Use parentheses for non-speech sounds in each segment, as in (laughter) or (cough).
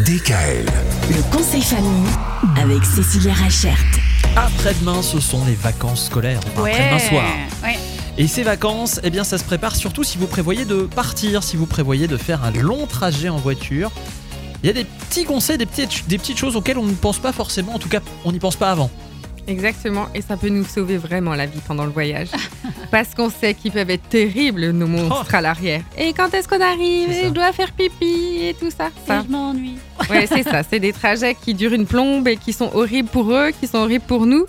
DKL. Le conseil famille avec Cécilia Rachert. Après-demain, ce sont les vacances scolaires. Enfin, Après-demain soir. ouais. Et ces vacances, eh bien, ça se prépare surtout si vous prévoyez de partir, si vous prévoyez de faire un long trajet en voiture. Il y a des petits conseils, des petites, des petites choses auxquelles on ne pense pas forcément, en tout cas, on n'y pense pas avant. Exactement, et ça peut nous sauver vraiment la vie pendant le voyage. (laughs) Parce qu'on sait qu'ils peuvent être terribles, nos monstres à l'arrière. Et quand est-ce qu'on arrive Et je dois faire pipi et tout ça. Et ça. je m'ennuie. Ouais, c'est ça. C'est des trajets qui durent une plombe et qui sont horribles pour eux, qui sont horribles pour nous.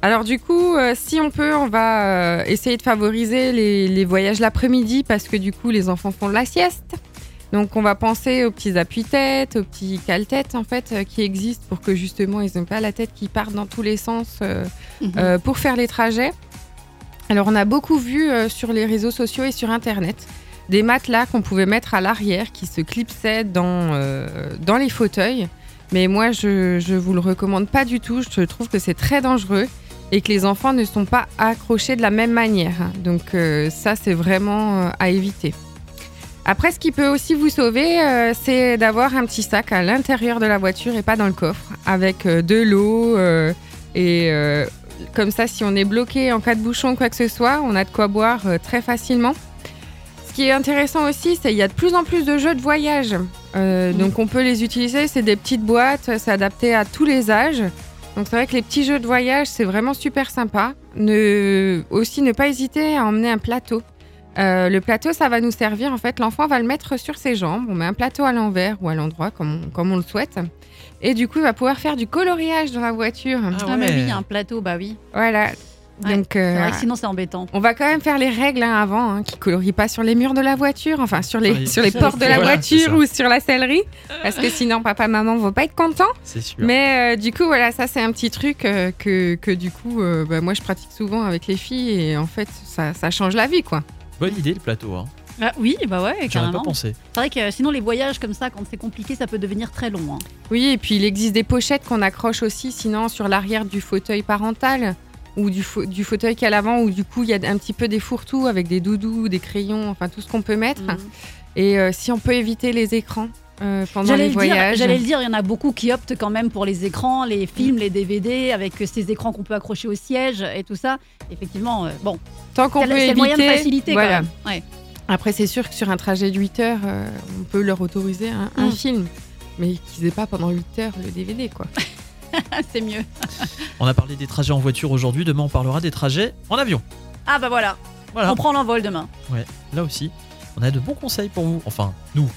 Alors du coup, euh, si on peut, on va euh, essayer de favoriser les, les voyages l'après-midi parce que du coup, les enfants font de la sieste. Donc on va penser aux petits appuis-têtes, aux petits cale-têtes en fait euh, qui existent pour que justement ils n'aient pas la tête qui part dans tous les sens euh, Mhm. euh, pour faire les trajets. Alors on a beaucoup vu sur les réseaux sociaux et sur internet des matelas qu'on pouvait mettre à l'arrière qui se clipsaient dans, dans les fauteuils. Mais moi je je vous le recommande pas du tout. Je trouve que c'est très dangereux et que les enfants ne sont pas accrochés de la même manière. Donc ça c'est vraiment à éviter. Après, ce qui peut aussi vous sauver, euh, c'est d'avoir un petit sac à l'intérieur de la voiture et pas dans le coffre, avec euh, de l'eau euh, et comme ça, si on est bloqué en cas de bouchon ou quoi que ce soit, on a de quoi boire très facilement. Ce qui est intéressant aussi, c'est qu'il y a de plus en plus de jeux de voyage. Donc on peut les utiliser, c'est des petites boîtes, c'est adapté à tous les âges. Donc c'est vrai que les petits jeux de voyage, c'est vraiment super sympa. Aussi, ne pas hésiter à emmener un plateau. Euh, le plateau, ça va nous servir. En fait, l'enfant va le mettre sur ses jambes. On met un plateau à l'envers ou à l'endroit, comme on, comme on le souhaite. Et du coup, il va pouvoir faire du coloriage dans la voiture. Ah Ah, ouais. oui, il y a un plateau, bah oui. Voilà. Ouais, Donc, C'est euh, vrai que sinon c'est embêtant. on va quand même faire les règles hein, avant, hein, qui colorient pas sur les murs de la voiture, enfin sur les, Sur les- sur portes de la Voilà, voiture ou sur la sellerie, parce que sinon papa maman vont pas être contents. C'est sûr. Mais euh, du coup voilà, ça c'est un petit truc euh, que, que du coup euh, bah, moi je pratique souvent avec les filles et en fait ça, ça change la vie quoi. Bonne idée, le plateau. Hein. Ah, oui, bah ouais, J'aurais pas pensé. C'est vrai que euh, sinon les voyages comme ça, quand c'est compliqué, ça peut devenir très long. hein. Oui et puis il existe des pochettes qu'on accroche aussi sinon sur l'arrière du fauteuil parental ou du, fa- du fauteuil qui est à l'avant où du coup il y a un petit peu des fourre-tout avec des doudous, des crayons, enfin tout ce qu'on peut mettre. Mhm. Et euh, si on peut éviter les écrans euh, pendant J'allais les le, dire, voyages. j'allais le dire, il y en a beaucoup qui optent quand même pour les écrans, les films, les DVD, avec ces écrans qu'on peut accrocher au siège et tout ça. Effectivement, euh, bon, Tant qu'on c'est peut éviter. moyen de faciliter voilà. quand même. Ouais. Après, c'est sûr que sur un trajet de 8 heures, euh, on peut leur autoriser un, un Mm. film. Mais qu'ils aient pas pendant 8 heures le DVD, quoi. (laughs) c'est mieux. On a parlé des trajets en voiture aujourd'hui. Demain, on parlera des trajets en avion. Ah bah voilà, Voilà. on prend l'envol demain. Là aussi, on a de bons conseils pour vous. Enfin, nous.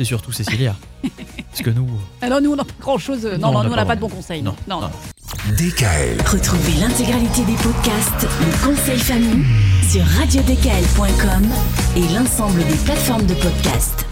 C'est surtout Cécilia. (laughs) Parce que nous. Alors nous, on n'a pas grand-chose. Non, Non, non, on nous, n'a on n'a pas pas de bons conseils. Non, non. non. non. DKL. Retrouvez l'intégralité des podcasts Le conseil famille sur radiodkl.com et l'ensemble des plateformes de podcasts.